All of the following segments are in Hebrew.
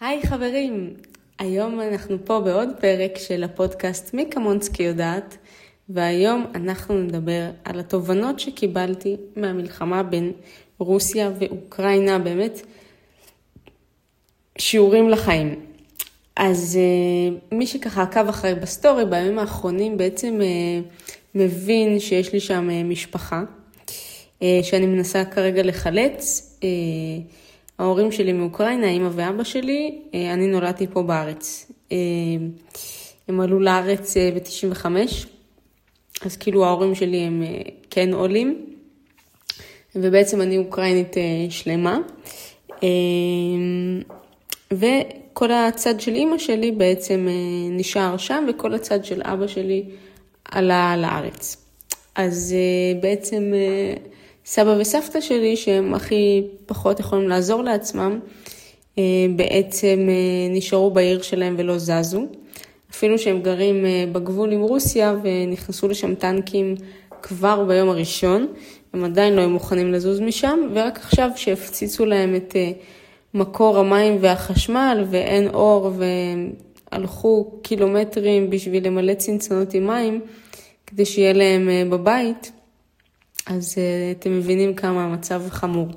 היי חברים, היום אנחנו פה בעוד פרק של הפודקאסט מי כמונסקי יודעת, והיום אנחנו נדבר על התובנות שקיבלתי מהמלחמה בין רוסיה ואוקראינה, באמת שיעורים לחיים. אז אה, מי שככה עקב אחרי בסטורי בימים האחרונים בעצם אה, מבין שיש לי שם אה, משפחה שאני מנסה כרגע לחלץ. ההורים שלי מאוקראינה, אימא ואבא שלי, אה, אני נולדתי פה בארץ. אה, הם עלו לארץ אה, ב-95, אז כאילו ההורים שלי הם כן עולים, ובעצם אני אוקראינית שלמה. וכל הצד של אימא שלי בעצם נשאר שם, וכל הצד של אבא שלי עלה לארץ. אז בעצם סבא וסבתא שלי, שהם הכי פחות יכולים לעזור לעצמם, אה, בעצם אה, נשארו בעיר שלהם ולא זזו. אפילו שהם גרים אה, בגבול עם רוסיה ונכנסו לשם טנקים כבר ביום הראשון, הם עדיין לא היו מוכנים לזוז משם, ורק עכשיו שהפציצו להם את מקור המים והחשמל ואין אור והלכו קילומטרים בשביל למלא צנצנות עם מים כדי שיהיה להם בבית, אז uh, אתם מבינים כמה המצב חמור.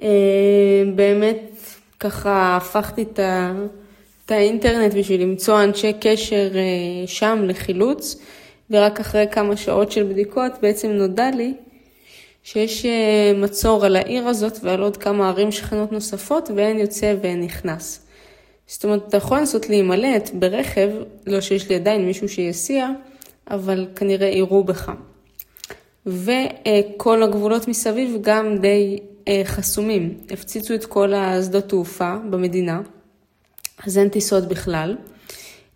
Uh, באמת, ככה הפכתי את, ה, את האינטרנט בשביל למצוא אנשי קשר uh, שם לחילוץ, ורק אחרי כמה שעות של בדיקות בעצם נודע לי שיש מצור על העיר הזאת ועל עוד כמה ערים שכנות נוספות, ואין יוצא ואין נכנס. זאת אומרת, אתה יכול לנסות להימלט ברכב, לא שיש לי עדיין מישהו שיסיע, אבל כנראה יירו בך. וכל הגבולות מסביב גם די אה, חסומים. הפציצו את כל השדות תעופה במדינה, אז אין טיסות בכלל.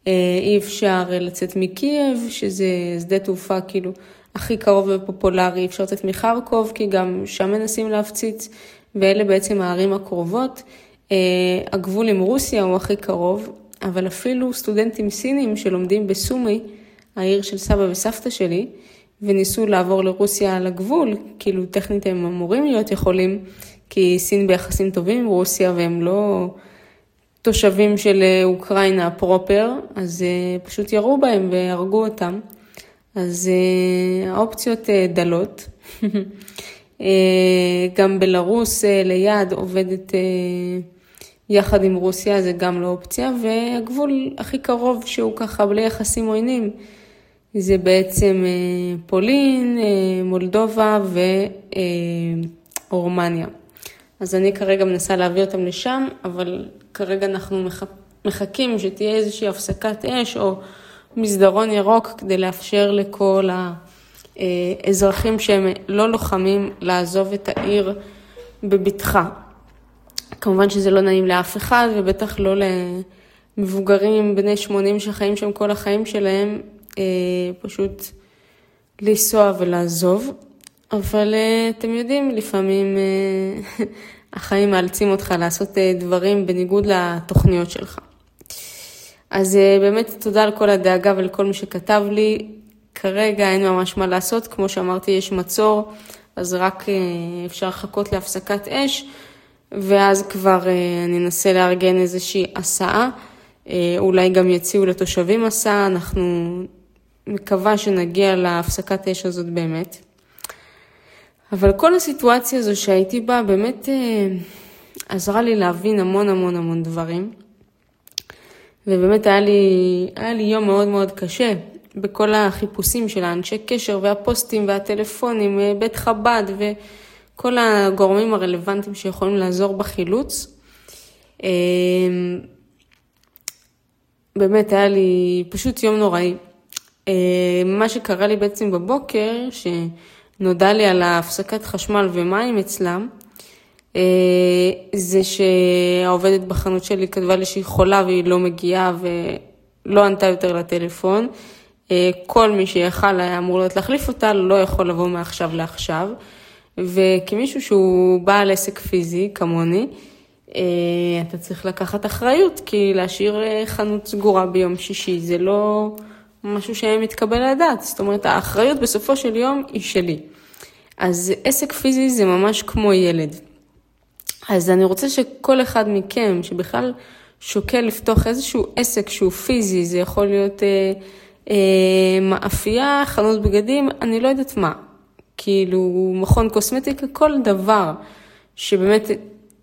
אה, אי אפשר לצאת מקייב, שזה שדה תעופה כאילו הכי קרוב ופופולרי, אי אפשר לצאת מחרקוב, כי גם שם מנסים להפציץ, ואלה בעצם הערים הקרובות. אה, הגבול עם רוסיה הוא הכי קרוב, אבל אפילו סטודנטים סינים שלומדים בסומי, העיר של סבא וסבתא שלי, וניסו לעבור לרוסיה על הגבול, כאילו טכנית הם אמורים להיות יכולים, כי סין ביחסים טובים עם רוסיה והם לא תושבים של אה, אוקראינה פרופר, אז uh, פשוט ירו בהם והרגו אותם. אז uh, האופציות דלות. גם בלרוס ליד עובדת יחד עם רוסיה, זה גם לא אופציה, והגבול הכי קרוב שהוא ככה בלי יחסים עוינים. זה בעצם אה, פולין, אה, מולדובה ורומניה. אז אני כרגע מנסה להביא אותם לשם, אבל כרגע אנחנו מחכים שתהיה איזושהי הפסקת אש או מסדרון ירוק כדי לאפשר לכל האזרחים שהם לא לוחמים לעזוב את העיר בבטחה. כמובן שזה לא נעים לאף אחד, ובטח לא למבוגרים בני 80 שחיים שם כל החיים שלהם, אה, פשוט לנסוע ולעזוב, אבל אה, אתם יודעים, לפעמים אה, החיים מאלצים אותך לעשות אה, דברים בניגוד לתוכניות שלך. אז אה, באמת תודה על כל הדאגה ולכל מי שכתב לי. כרגע אין ממש מה לעשות, כמו שאמרתי, יש מצור, אז רק אה, אפשר לחכות להפסקת אש, ואז כבר אה, אני אנסה לארגן איזושהי הסעה. אולי גם יציעו לתושבים הסעה, אנחנו מקווה שנגיע להפסקת אש הזאת באמת. אבל כל הסיטואציה הזו שהייתי בה באמת אה, עזרה לי להבין המון המון המון דברים. ובאמת היה לי, היה לי יום מאוד מאוד קשה בכל החיפושים של האנשי קשר והפוסטים והטלפונים, אה, בית חב"ד וכל הגורמים הרלוונטיים שיכולים לעזור בחילוץ. אה, באמת היה לי פשוט יום נוראי. אה, מה שקרה לי בעצם בבוקר, שנודע לי על הפסקת חשמל ומים אצלם, אה, זה שהעובדת בחנות שלי כתבה לי שהיא חולה והיא לא מגיעה ולא ענתה יותר לטלפון. אה, כל מי שיכל היה אמור להיות להחליף אותה, לא יכול לבוא מעכשיו לעכשיו. וכמישהו שהוא בעל עסק פיזי, כמוני, אתה צריך לקחת אחריות, כי להשאיר חנות סגורה ביום שישי זה לא... משהו שמתקבל לדעת. זאת אומרת, האחריות בסופו של יום היא שלי. אז עסק פיזי זה ממש כמו ילד. אז אני רוצה שכל אחד מכם, שבכלל שוקל לפתוח איזשהו עסק שהוא פיזי, זה יכול להיות אה, אה, מאפייה, חנות בגדים, אני לא יודעת מה. כאילו, מכון קוסמטיקה, כל דבר שבאמת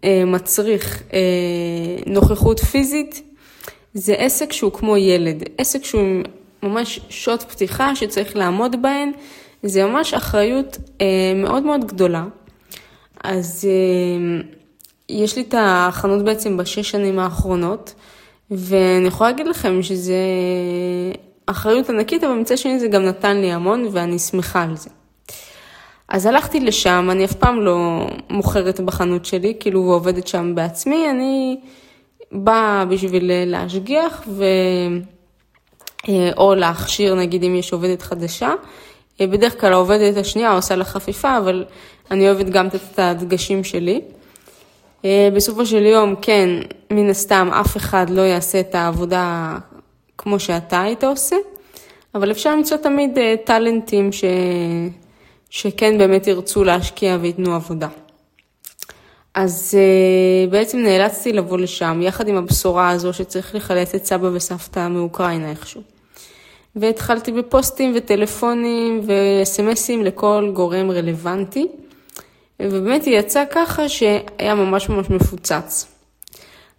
אה, מצריך אה, נוכחות פיזית, זה עסק שהוא כמו ילד. עסק שהוא ממש שעות פתיחה שצריך לעמוד בהן, זה ממש אחריות אה, מאוד מאוד גדולה. אז אה, יש לי את החנות בעצם בשש שנים האחרונות, ואני יכולה להגיד לכם שזה אחריות ענקית, אבל מצד שני זה גם נתן לי המון ואני שמחה על זה. אז הלכתי לשם, אני אף פעם לא מוכרת בחנות שלי, כאילו ועובדת שם בעצמי, אני באה בשביל להשגיח ו... אה, או להכשיר, נגיד אם יש עובדת חדשה. אה, בדרך כלל העובדת השנייה עושה לה חפיפה, אבל אני אוהבת גם את הדגשים שלי. אה, בסופו של יום, כן, מן הסתם אף אחד לא יעשה את העבודה כמו שאתה היית עושה, אבל אפשר למצוא תמיד טאלנטים ש... שכן באמת ירצו להשקיע וייתנו עבודה. אז בעצם נאלצתי לבוא לשם, יחד עם הבשורה הזו שצריך לחלץ את סבא וסבתא מאוקראינה איכשהו. והתחלתי בפוסטים וטלפונים וסמסים לכל גורם רלוונטי, ובאמת היא יצאה ככה שהיה ממש ממש מפוצץ.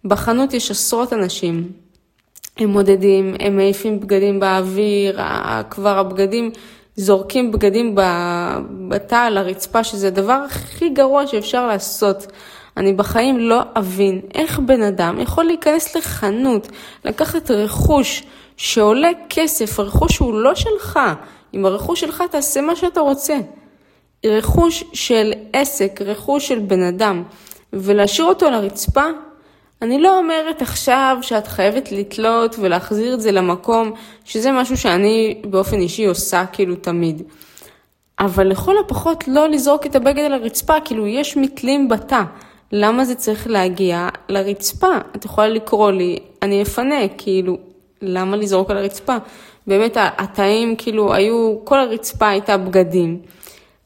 בחנות יש עשרות אנשים, הם מודדים, הם מעיפים בגדים באוויר, כבר הבגדים, זורקים בגדים בתא על הרצפה, שזה הדבר הכי גרוע שאפשר לעשות. אני בחיים לא אבין איך בן אדם יכול להיכנס לחנות, לקחת רכוש שעולה כסף, רכוש שהוא לא שלך. עם הרכוש שלך תעשה מה שאתה רוצה. רכוש של עסק, רכוש של בן אדם, ולהשאיר אותו על הרצפה, אני לא אומרת עכשיו שאת חייבת לתלות ולהחזיר את זה למקום, שזה משהו שאני באופן אישי עושה כאילו תמיד. אבל לכל הפחות לא לזרוק את הבגד על הרצפה, כאילו יש מתלים בתא. למה זה צריך להגיע לרצפה? את יכולה לקרוא לי, אני אפנה, כאילו, למה לזרוק על הרצפה? באמת התאים כאילו היו, כל הרצפה הייתה בגדים.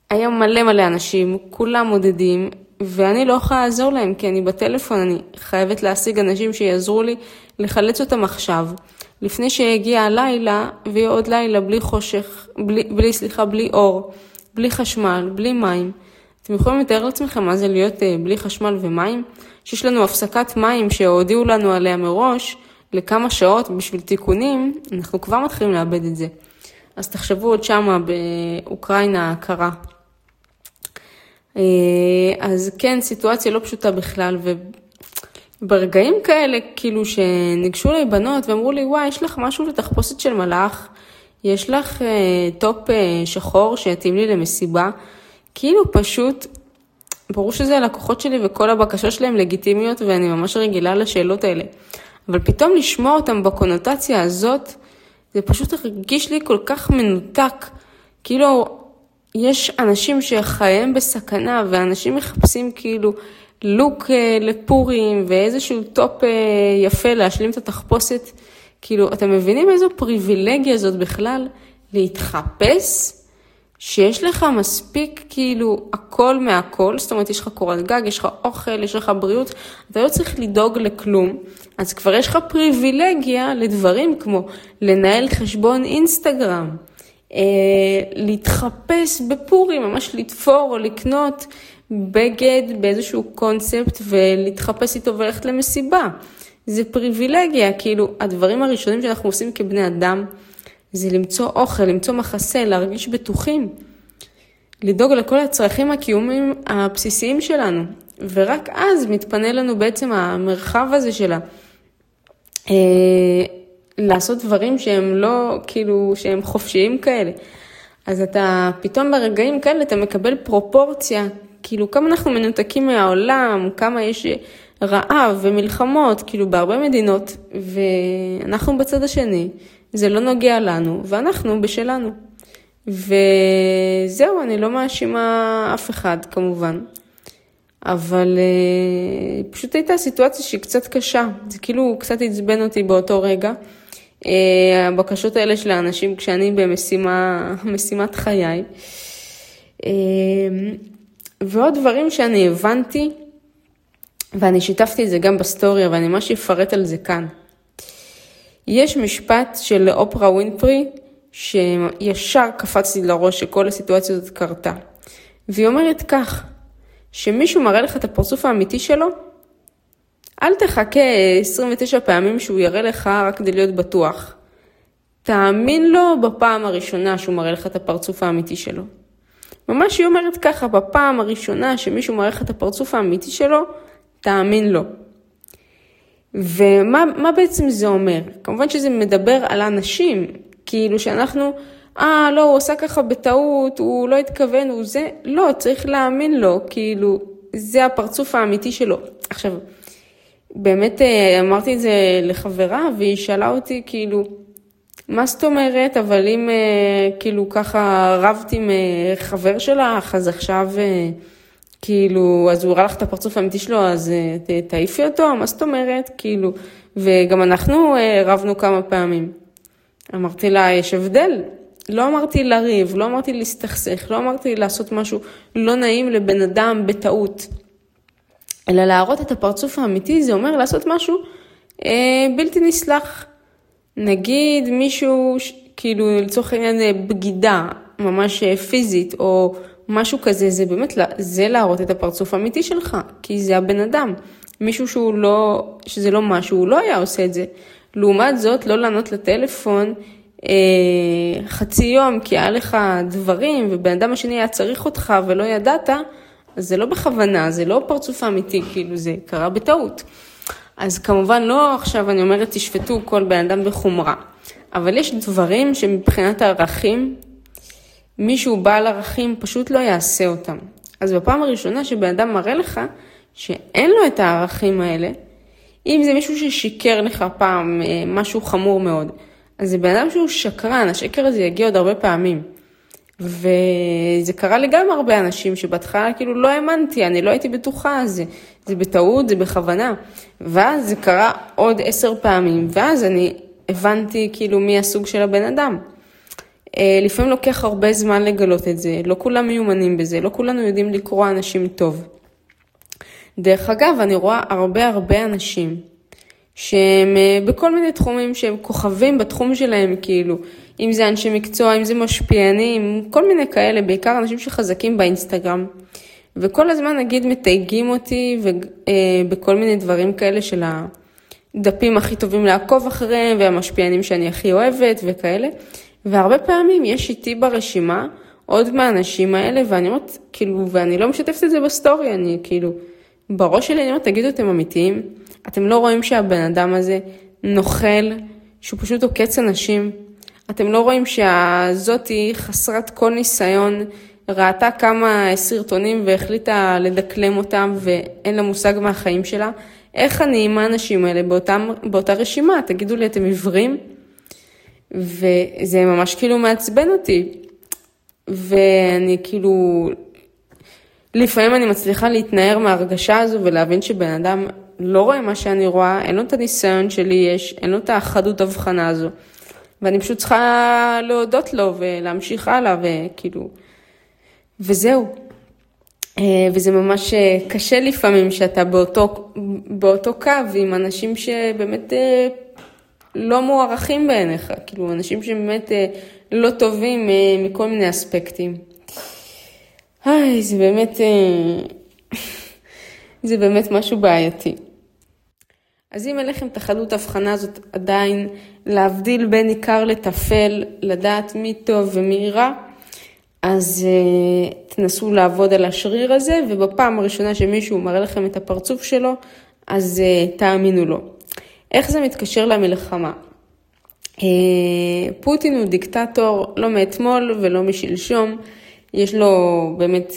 היה מלא מלא אנשים, כולם מודדים, ואני לא יכולה לעזור להם כי אני בטלפון, אני חייבת להשיג אנשים שיעזרו לי לחלץ אותם עכשיו, לפני שיגיע הלילה ויהיה עוד לילה בלי חושך, בלי, בלי, סליחה, בלי אור, בלי חשמל, בלי מים. אתם יכולים לתאר לעצמכם מה זה להיות uh, בלי חשמל ומים? שיש לנו הפסקת מים שהודיעו לנו עליה מראש, לכמה שעות בשביל תיקונים, אנחנו כבר מתחילים לאבד את זה. אז תחשבו עוד שמה באוקראינה הקרה. אה, אז כן, סיטואציה לא פשוטה בכלל, וברגעים כאלה, כאילו שניגשו לי בנות ואמרו לי, וואי, יש לך משהו לתחפושת של מלאך, יש לך אה, טופ אה, שחור שיתאים לי למסיבה, כאילו פשוט, ברור שזה הלקוחות שלי וכל הבקשות שלהם לגיטימיות ואני ממש רגילה לשאלות האלה. אבל פתאום לשמוע אותם בקונוטציה הזאת, זה פשוט הרגיש לי כל כך מנותק. כאילו, יש אנשים שחייהם בסכנה, ואנשים מחפשים כאילו לוק אה, לפורים ואיזשהו טופ אה, יפה להשלים את התחפושת. כאילו, אתם מבינים איזו פריבילגיה זאת בכלל? להתחפש שיש לך מספיק כאילו הכל מהכל, זאת אומרת יש לך קורת גג, יש לך אוכל, יש לך בריאות, אתה לא צריך לדאוג לכלום, אז כבר יש לך פריבילגיה לדברים כמו לנהל חשבון אינסטגרם, להתחפש בפורים, ממש לתפור או לקנות בגד באיזשהו קונספט ולהתחפש איתו וללכת למסיבה. זה פריבילגיה, כאילו הדברים הראשונים שאנחנו עושים כבני אדם, זה למצוא אוכל, למצוא מחסה, להרגיש בטוחים, לדאוג לכל הצרכים הקיומיים הבסיסיים שלנו, ורק אז מתפנה לנו בעצם המרחב הזה שלה. אה, לעשות דברים שהם לא, כאילו, שהם חופשיים כאלה. אז אתה פתאום ברגעים כאלה אתה מקבל פרופורציה, כאילו כמה אנחנו מנותקים מהעולם, כמה יש רעב ומלחמות, כאילו בהרבה מדינות, ואנחנו בצד השני, זה לא נוגע לנו, ואנחנו בשלנו. וזהו, אני לא מאשימה אף אחד כמובן. אבל uh, פשוט הייתה סיטואציה שהיא קצת קשה, זה כאילו קצת עצבן אותי באותו רגע. אה, הבקשות האלה של האנשים כשאני במשימת חיי. אה, ועוד דברים שאני הבנתי, ואני שיתפתי את זה גם בסטורי, אבל אני ממש אפרט על זה כאן. יש משפט של אופרה ווינפרי, שישר קפץ לי לראש שכל הסיטואציה הזאת קרתה. והיא אומרת כך, שמישהו מראה לך את הפרצוף האמיתי שלו, אל תחכה 29 פעמים שהוא יראה לך רק כדי להיות בטוח. תאמין לו בפעם הראשונה שהוא מראה לך את הפרצוף האמיתי שלו. ממש היא אומרת ככה, בפעם הראשונה שמישהו מראה לך את הפרצוף האמיתי שלו, תאמין לו. ומה בעצם זה אומר? כמובן שזה מדבר על אנשים, כאילו שאנחנו, אה, לא, הוא עשה ככה בטעות, הוא לא התכוון, הוא זה, לא, צריך להאמין לו, כאילו, זה הפרצוף האמיתי שלו. עכשיו, באמת אה, אמרתי את זה לחברה, והיא שאלה אותי, כאילו, מה זאת אומרת, אבל אם אה, כאילו ככה רבת עם אה, חבר שלך, אז עכשיו כאילו, אז הוא הראה לך את הפרצוף האמיתי שלו, אז תעיפי אותו, מה זאת אומרת? כאילו, וגם אנחנו רבנו כמה פעמים. אמרתי לה, יש הבדל. לא אמרתי לריב, לא אמרתי להסתכסך, לא אמרתי לעשות משהו לא נעים לבן אדם בטעות. אלא להראות את הפרצוף האמיתי, זה אומר לעשות משהו אה, בלתי נסלח. נגיד מישהו, כאילו לצורך העניין אה, בגידה ממש אה, פיזית, או משהו כזה, זה באמת, זה להראות את הפרצוף האמיתי שלך, כי זה הבן אדם. מישהו שהוא לא, שזה לא משהו, הוא לא היה עושה את זה. לעומת זאת, לא לענות לטלפון אה, חצי יום, כי היה לך דברים, ובן אדם השני היה צריך אותך ולא ידעת, זה לא בכוונה, זה לא פרצוף אמיתי, כאילו זה קרה בטעות. אז כמובן לא עכשיו אני אומרת תשפטו כל בן אדם בחומרה, אבל יש דברים שמבחינת הערכים, מישהו בעל ערכים פשוט לא יעשה אותם. אז בפעם הראשונה שבן אדם מראה לך שאין לו את הערכים האלה, אם זה מישהו ששיקר לך פעם אה, משהו חמור מאוד, אז זה בן אדם שהוא שקרן, השקר הזה יגיע עוד הרבה פעמים. וזה קרה לי גם הרבה אנשים שבהתחלה כאילו לא האמנתי, אני לא הייתי בטוחה, זה, זה בטעות, זה בכוונה. ואז זה קרה עוד עשר פעמים, ואז אני הבנתי כאילו מי הסוג של הבן אדם. אה, לפעמים לוקח הרבה זמן לגלות את זה, לא כולם מיומנים בזה, לא כולנו יודעים לקרוא אנשים טוב. דרך אגב, אני רואה הרבה הרבה אנשים שהם אה, בכל מיני תחומים שהם כוכבים בתחום שלהם, כאילו, אם זה אנשי מקצוע, אם זה משפיענים, כל מיני כאלה, בעיקר אנשים שחזקים באינסטגרם. וכל הזמן נגיד מתייגים אותי ובכל אה, מיני דברים כאלה של הדפים הכי טובים לעקוב אחריהם והמשפיענים שאני הכי אוהבת וכאלה. והרבה פעמים יש איתי ברשימה עוד מהאנשים האלה ואני אומרת, כאילו, ואני לא משתפת את זה בסטורי, אני כאילו, בראש שלי אני אומרת, תגידו, אתם אמיתיים? אתם לא רואים שהבן אדם הזה נוכל, שהוא פשוט עוקץ אנשים? אתם לא רואים שהזאתי חסרת כל ניסיון, ראתה כמה סרטונים והחליטה לדקלם אותם ואין לה מושג מהחיים שלה? איך אני עם האנשים האלה באותם, באותה רשימה? תגידו לי, אתם עיוורים? וזה ממש כאילו מעצבן אותי. ואני כאילו, לפעמים אני מצליחה להתנער מההרגשה הזו ולהבין שבן אדם לא רואה מה שאני רואה, אין לו את הניסיון שלי יש, אין לו את החדות הבחנה הזו. ואני פשוט צריכה להודות לו ולהמשיך הלאה, וכאילו, וזהו. אה, וזה ממש אה, קשה לפעמים שאתה באותו, באותו קו עם אנשים שבאמת אה, לא מוערכים בעיניך, כאילו אנשים שבאמת לא טובים מכל מיני אספקטים. היי, זה באמת, זה באמת משהו בעייתי. אז אם אין לכם את החדות ההבחנה הזאת עדיין, להבדיל בין עיקר לטפל, לדעת מי טוב ומי רע, אז uh, תנסו לעבוד על השריר הזה, ובפעם הראשונה שמישהו מראה לכם את הפרצוף שלו, אז uh, תאמינו לו. איך זה מתקשר למלחמה? Uh, פוטין הוא דיקטטור לא מאתמול ולא משלשום, יש לו באמת,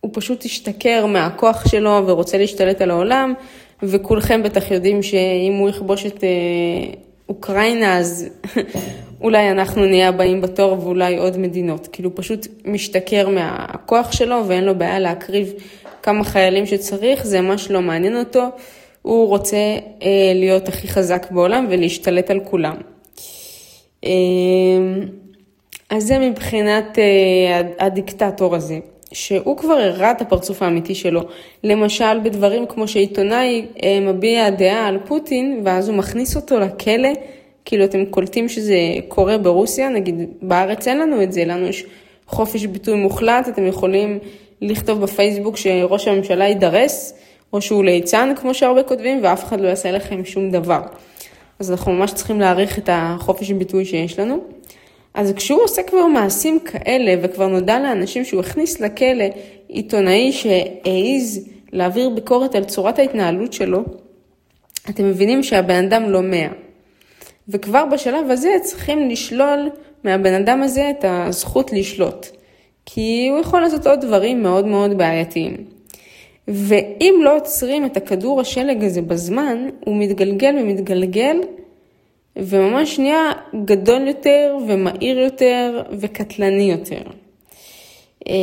הוא פשוט השתכר מהכוח שלו ורוצה להשתלט על העולם, וכולכם בטח יודעים שאם הוא יכבוש את אה, אוקראינה, אז אולי אנחנו נהיה הבאים בתור ואולי עוד מדינות. כאילו פשוט משתכר מהכוח שלו ואין לו בעיה להקריב כמה חיילים שצריך, זה ממש לא מעניין אותו. הוא רוצה אה, להיות הכי חזק בעולם ולהשתלט על כולם. אה, אז זה מבחינת אה, הדיקטטור הזה. שהוא כבר הראה את הפרצוף האמיתי שלו. למשל, בדברים כמו שעיתונאי אה, מביע דעה על פוטין, ואז הוא מכניס אותו לכלא, כאילו אתם קולטים שזה קורה ברוסיה, נגיד בארץ אין לנו את זה, לנו יש חופש ביטוי מוחלט, אתם יכולים לכתוב בפייסבוק שראש הממשלה יידרס, או שהוא ליצן, כמו שהרבה כותבים, ואף אחד לא יעשה לכם שום דבר. אז אנחנו ממש צריכים להעריך את החופש ביטוי שיש לנו. אז כשהוא עושה כבר מעשים כאלה, וכבר נודע לאנשים שהוא הכניס לכלא עיתונאי שהעז להעביר ביקורת על צורת ההתנהלות שלו, אתם מבינים שהבן אדם לא מאה. וכבר בשלב הזה צריכים לשלול מהבן אדם הזה את הזכות לשלוט. כי הוא יכול לעשות עוד דברים מאוד מאוד בעייתיים. ואם לא עוצרים את הכדור השלג הזה בזמן, הוא מתגלגל ומתגלגל, וממש נהיה גדול יותר ומהיר יותר וקטלני יותר. אה,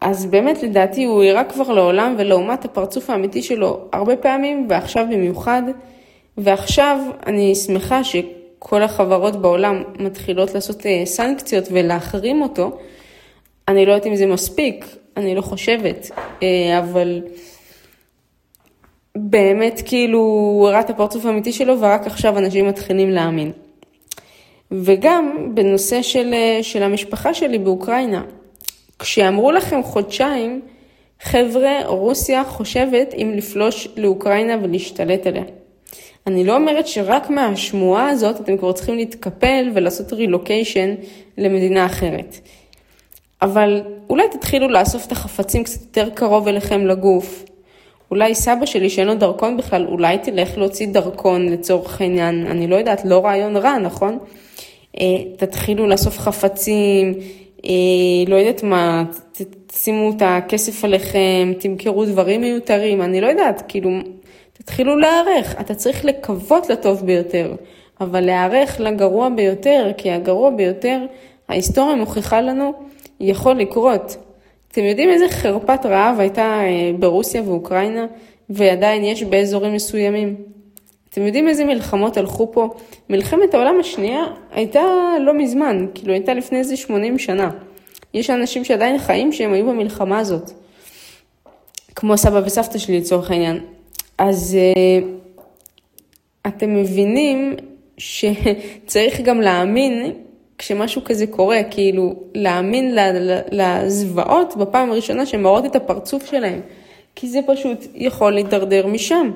אז באמת לדעתי הוא הראה כבר לעולם ולעומת הפרצוף האמיתי שלו הרבה פעמים, ועכשיו במיוחד. ועכשיו אני שמחה שכל החברות בעולם מתחילות לעשות אה, סנקציות ולהחרים אותו. אני לא יודעת אם זה מספיק, אני לא חושבת, אה, אבל באמת כאילו הוא הראה את הפרצוף האמיתי שלו ורק עכשיו אנשים מתחילים להאמין. וגם בנושא של, אה, של המשפחה שלי באוקראינה, כשאמרו לכם חודשיים, חבר'ה, רוסיה חושבת אם לפלוש לאוקראינה ולהשתלט עליה. אני לא אומרת שרק מהשמועה הזאת אתם כבר צריכים להתקפל ולעשות רילוקיישן למדינה אחרת. אבל אולי תתחילו לאסוף את החפצים קצת יותר קרוב אליכם לגוף. אולי סבא שלי שאין לו דרכון בכלל, אולי תלך להוציא דרכון לצורך העניין, אני לא יודעת, לא רעיון רע, נכון? אה, תתחילו לאסוף חפצים, אה, לא יודעת מה, תשימו את הכסף עליכם, תמכרו דברים מיותרים, אני לא יודעת, כאילו, תתחילו להיערך, אתה צריך לקוות לטוב ביותר, אבל להיערך לגרוע ביותר, כי הגרוע ביותר, ההיסטוריה מוכיחה לנו, יכול לקרות. אתם יודעים איזה חרפת רעב הייתה אה, ברוסיה ואוקראינה, ועדיין יש באזורים מסוימים? אתם יודעים איזה מלחמות הלכו פה? מלחמת העולם השנייה הייתה לא מזמן, כאילו הייתה לפני איזה 80 שנה. יש אנשים שעדיין חיים שהם היו במלחמה הזאת. כמו סבא וסבתא שלי לצורך העניין. אז uh, אתם מבינים שצריך גם להאמין כשמשהו כזה קורה, כאילו להאמין לזוועות בפעם הראשונה שהן מראות את הפרצוף שלהם, כי זה פשוט יכול להידרדר משם.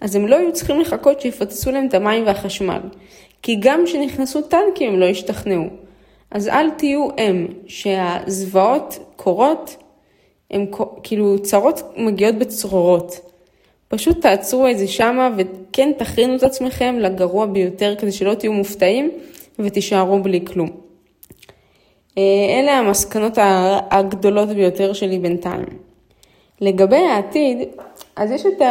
אז הם לא היו צריכים לחכות שיפוצצו להם את המים והחשמל, כי גם כשנכנסו טנקים הם לא השתכנעו. אז אל תהיו הם, שהזוועות קורות, הם כאילו צרות מגיעות בצרורות. פשוט תעצרו את זה שמה וכן תכינו את עצמכם לגרוע ביותר כדי שלא תהיו מופתעים ותישארו בלי כלום. אה, אלה המסקנות הגדולות ביותר שלי בינתיים. לגבי העתיד, אז יש את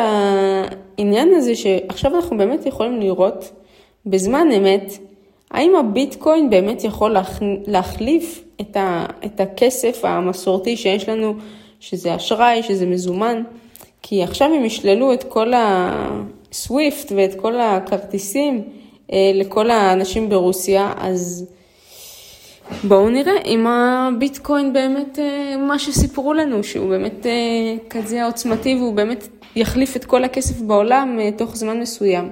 העניין הזה שעכשיו אנחנו באמת יכולים לראות בזמן אמת, האם הביטקוין באמת יכול להחליף את, ה, את הכסף המסורתי שיש לנו, שזה אשראי, שזה מזומן, כי עכשיו הם ישללו את כל הסוויפט ואת כל הכרטיסים לכל האנשים ברוסיה, אז בואו נראה אם הביטקוין באמת אה, מה שסיפרו לנו, שהוא באמת אה, כזה עוצמתי והוא באמת יחליף את כל הכסף בעולם תוך זמן מסוים.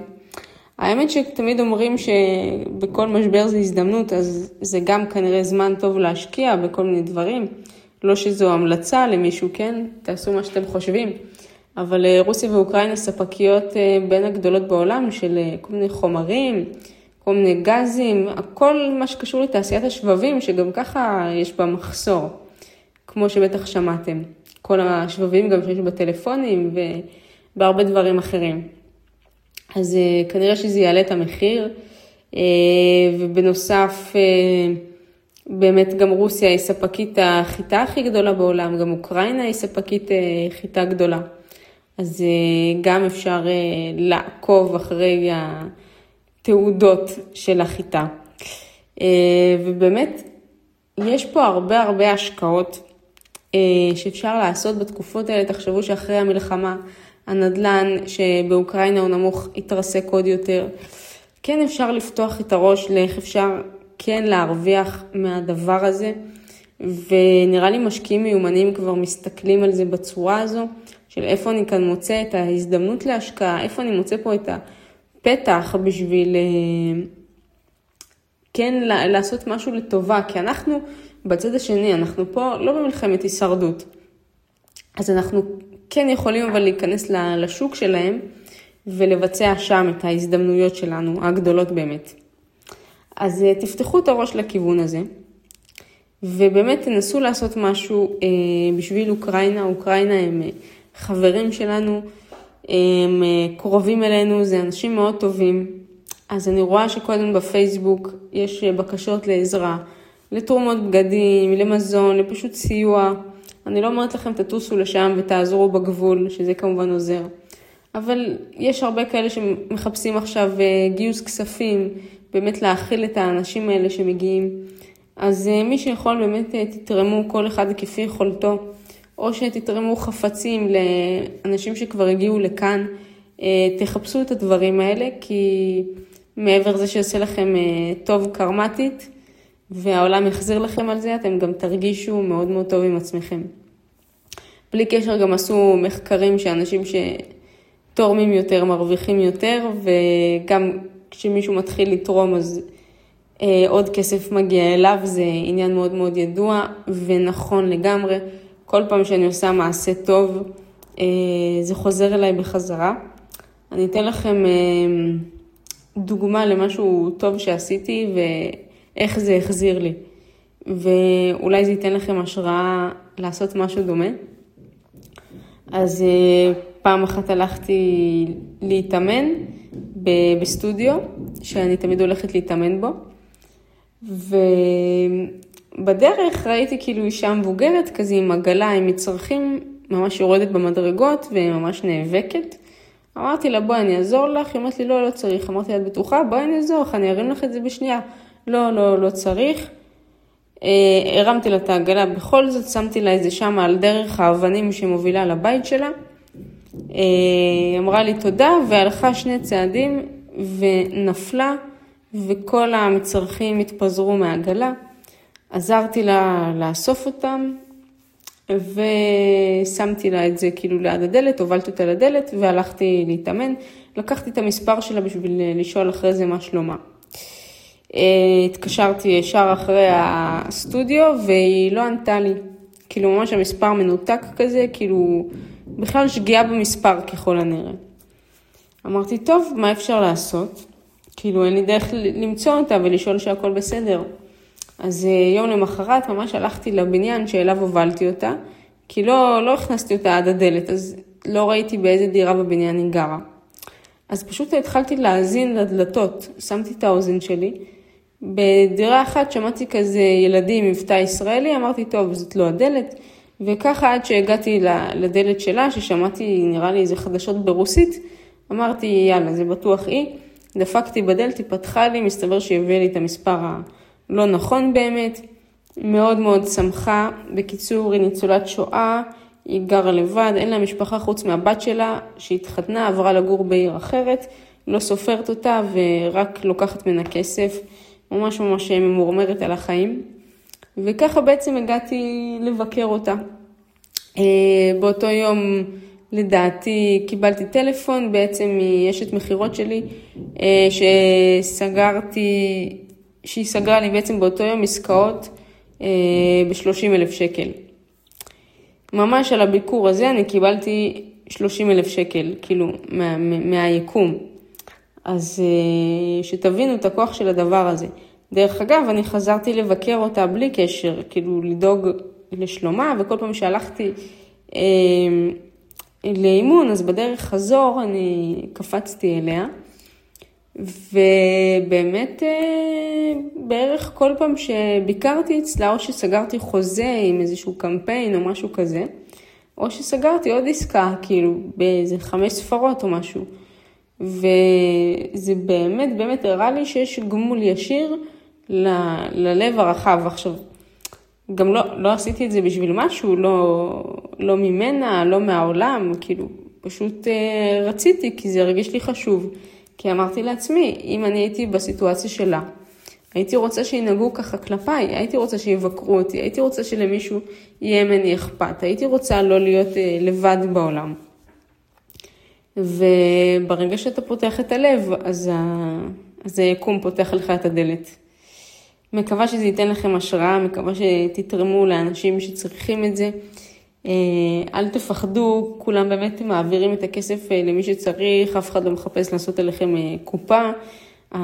האמת שתמיד אומרים שבכל משבר זה הזדמנות, אז זה גם כנראה זמן טוב להשקיע בכל מיני דברים. לא שזו המלצה למישהו, כן? תעשו מה שאתם חושבים. אבל אה, רוסיה ואוקראינה ספקיות אה, בין הגדולות בעולם של אה, כל מיני חומרים, כל מיני גזים, הכל מה שקשור לתעשיית השבבים, שגם ככה יש בה מחסור, כמו שבטח שמעתם. כל השבבים גם שיש בטלפונים ובהרבה דברים אחרים. אז כנראה שזה יעלה את המחיר, ובנוסף, באמת גם רוסיה היא ספקית החיטה הכי גדולה בעולם, גם אוקראינה היא ספקית חיטה גדולה. אז אה, גם אפשר אה, לעקוב אחרי התעודות של החיטה. אה, ובאמת, יש פה הרבה הרבה השקעות שאפשר לעשות בתקופות האלה. תחשבו שאחרי המלחמה, הנדלן שבאוקראינה הוא נמוך יתרסק עוד יותר. כן אפשר לפתוח את הראש לאיך אפשר כן להרוויח מהדבר הזה. ונראה לי משקיעים מיומנים כבר מסתכלים על זה בצורה הזו, של איפה אני כאן מוצא את ההזדמנות להשקעה, איפה אני מוצא פה את הפתח בשביל, אה, כן, לעשות משהו לטובה, כי אנחנו בצד השני, אנחנו פה לא במלחמת הישרדות. אז אנחנו כן יכולים אבל להיכנס לשוק שלהם ולבצע שם את ההזדמנויות שלנו, הגדולות באמת. אז אה, תפתחו את הראש לכיוון הזה, ובאמת תנסו לעשות משהו אה, בשביל אוקראינה. אוקראינה הם אה, חברים שלנו, הם קרובים אלינו, זה אנשים מאוד טובים. אז אני רואה שקודם בפייסבוק יש בקשות לעזרה, לתרומות בגדים, למזון, לפשוט סיוע. אני לא אומרת לכם תטוסו לשם ותעזרו בגבול, שזה כמובן עוזר. אבל יש הרבה כאלה שמחפשים עכשיו גיוס כספים, באמת להאכיל את האנשים האלה שמגיעים. אז אה, מי שיכול באמת אה, תתרמו כל אחד כפי יכולתו, או שתתרמו חפצים לאנשים שכבר הגיעו לכאן, אה, תחפשו את הדברים האלה, כי מעבר לזה שיעשה לכם טוב קרמטית, והעולם יחזיר לכם על זה, אתם גם תרגישו מאוד מאוד טוב עם עצמכם. בלי קשר גם עשו מחקרים שאנשים שתורמים יותר מרוויחים יותר, וגם כשמישהו מתחיל לתרום אז אה, עוד כסף מגיע אליו, זה עניין מאוד מאוד ידוע ונכון לגמרי. כל פעם שאני עושה מעשה טוב, אה, זה חוזר אליי בחזרה. אני אתן לכם אה, דוגמה למשהו טוב שעשיתי ואיך זה החזיר לי. ואולי זה ייתן לכם השראה לעשות משהו דומה. אז אה, פעם אחת הלכתי להתאמן. בסטודיו, שאני תמיד הולכת להתאמן בו. ובדרך ראיתי כאילו אישה מבוגרת כזה עם עגלה, עם מצרכים, ממש יורדת במדרגות וממש נאבקת. אמרתי לה, בואי אני אעזור לך, היא אומרת לי, לא, לא צריך. אמרתי לה, את בטוחה? בואי אני אעזור לך, אני ארים לך את זה בשנייה. לא, לא, לא צריך. אה, הרמתי לה את העגלה, בכל זאת שמתי לה את זה שם על דרך האבנים שמובילה לבית שלה. היא אה, אמרה לי תודה והלכה שני צעדים ונפלה וכל המצרכים התפזרו מהעגלה. עזרתי לה לאסוף אותם ושמתי לה את זה כאילו ליד הדלת, הובלתי אותה לדלת והלכתי להתאמן. לקחתי את המספר שלה בשביל לשאול אחרי זה מה שלומה. אה, התקשרתי ישר אחרי הסטודיו והיא לא ענתה לי. כאילו ממש המספר מנותק כזה, כאילו בכלל שגיאה במספר ככל הנראה. אמרתי, טוב, מה אפשר לעשות? כאילו, אין לי דרך למצוא אותה ולשאול שהכל בסדר. אז אה, יום למחרת ממש הלכתי לבניין שאליו הובלתי אותה, כי לא, לא הכנסתי אותה עד הדלת, אז לא ראיתי באיזה דירה בבניין היא גרה. אז פשוט התחלתי להאזין לדלתות, שמתי את האוזן שלי. בדירה אחת שמעתי כזה ילדים מבטא ישראלי, אמרתי, טוב, זאת לא הדלת. וככה עד שהגעתי לדלת שלה, ששמעתי נראה לי איזה חדשות ברוסית, אמרתי יאללה זה בטוח היא, דפקתי בדלת, היא פתחה לי, מסתבר שהיא הביאה לי את המספר הלא נכון באמת, מאוד מאוד שמחה, בקיצור היא ניצולת שואה, היא גרה לבד, אין לה משפחה חוץ מהבת שלה שהתחתנה, עברה לגור בעיר אחרת, לא סופרת אותה ורק לוקחת ממנה כסף, ממש ממש ממורמרת על החיים. וככה בעצם הגעתי לבקר אותה. אה, באותו יום, לדעתי, קיבלתי טלפון בעצם מאשת מכירות שלי, אה, שסגרתי, שהיא סגרה לי בעצם באותו יום עסקאות אה, ב-30 אלף שקל. ממש על הביקור הזה אני קיבלתי 30 אלף שקל, כאילו, מה, מהיקום. אז שתבינו את הכוח של הדבר הזה. דרך אגב, אני חזרתי לבקר אותה בלי קשר, כאילו לדאוג לשלומה, וכל פעם שהלכתי אה, לאימון, אז בדרך חזור אני קפצתי אליה. ובאמת אה, בערך כל פעם שביקרתי אצלה, או שסגרתי חוזה עם איזשהו קמפיין או משהו כזה, או שסגרתי עוד עסקה, כאילו באיזה חמש ספרות או משהו. וזה באמת באמת הראה לי שיש גמול ישיר ל, ללב הרחב. עכשיו, גם לא, לא עשיתי את זה בשביל משהו, לא, לא ממנה, לא מהעולם, כאילו, פשוט אה, רציתי, כי זה הרגיש לי חשוב. כי אמרתי לעצמי, אם אני הייתי בסיטואציה שלה, הייתי רוצה שינהגו ככה כלפיי, הייתי רוצה שיבקרו אותי, הייתי רוצה שלמישהו יהיה ממני אכפת, הייתי רוצה לא להיות אה, לבד בעולם. וברגע שאתה פותח את הלב, אז, ה... אז היקום פותח לך את הדלת. מקווה שזה ייתן לכם השראה, מקווה שתתרמו לאנשים שצריכים את זה. אה, אל תפחדו, כולם באמת מעבירים את הכסף אה, למי שצריך, אף אחד לא מחפש לעשות עליכם אה, קופה. 200-500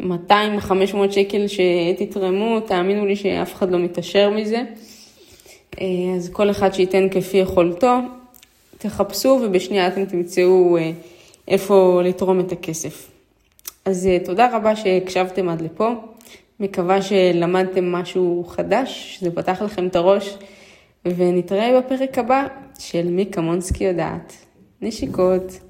שקל שתתרמו, תאמינו לי שאף אחד לא מתעשר מזה. אז כל אחד שייתן כפי יכולתו, תחפשו ובשנייה אתם תמצאו איפה לתרום את הכסף. אז תודה רבה שהקשבתם עד לפה. מקווה שלמדתם משהו חדש, שזה פתח לכם את הראש, ונתראה בפרק הבא של מי קמונסקי יודעת. נשיקות.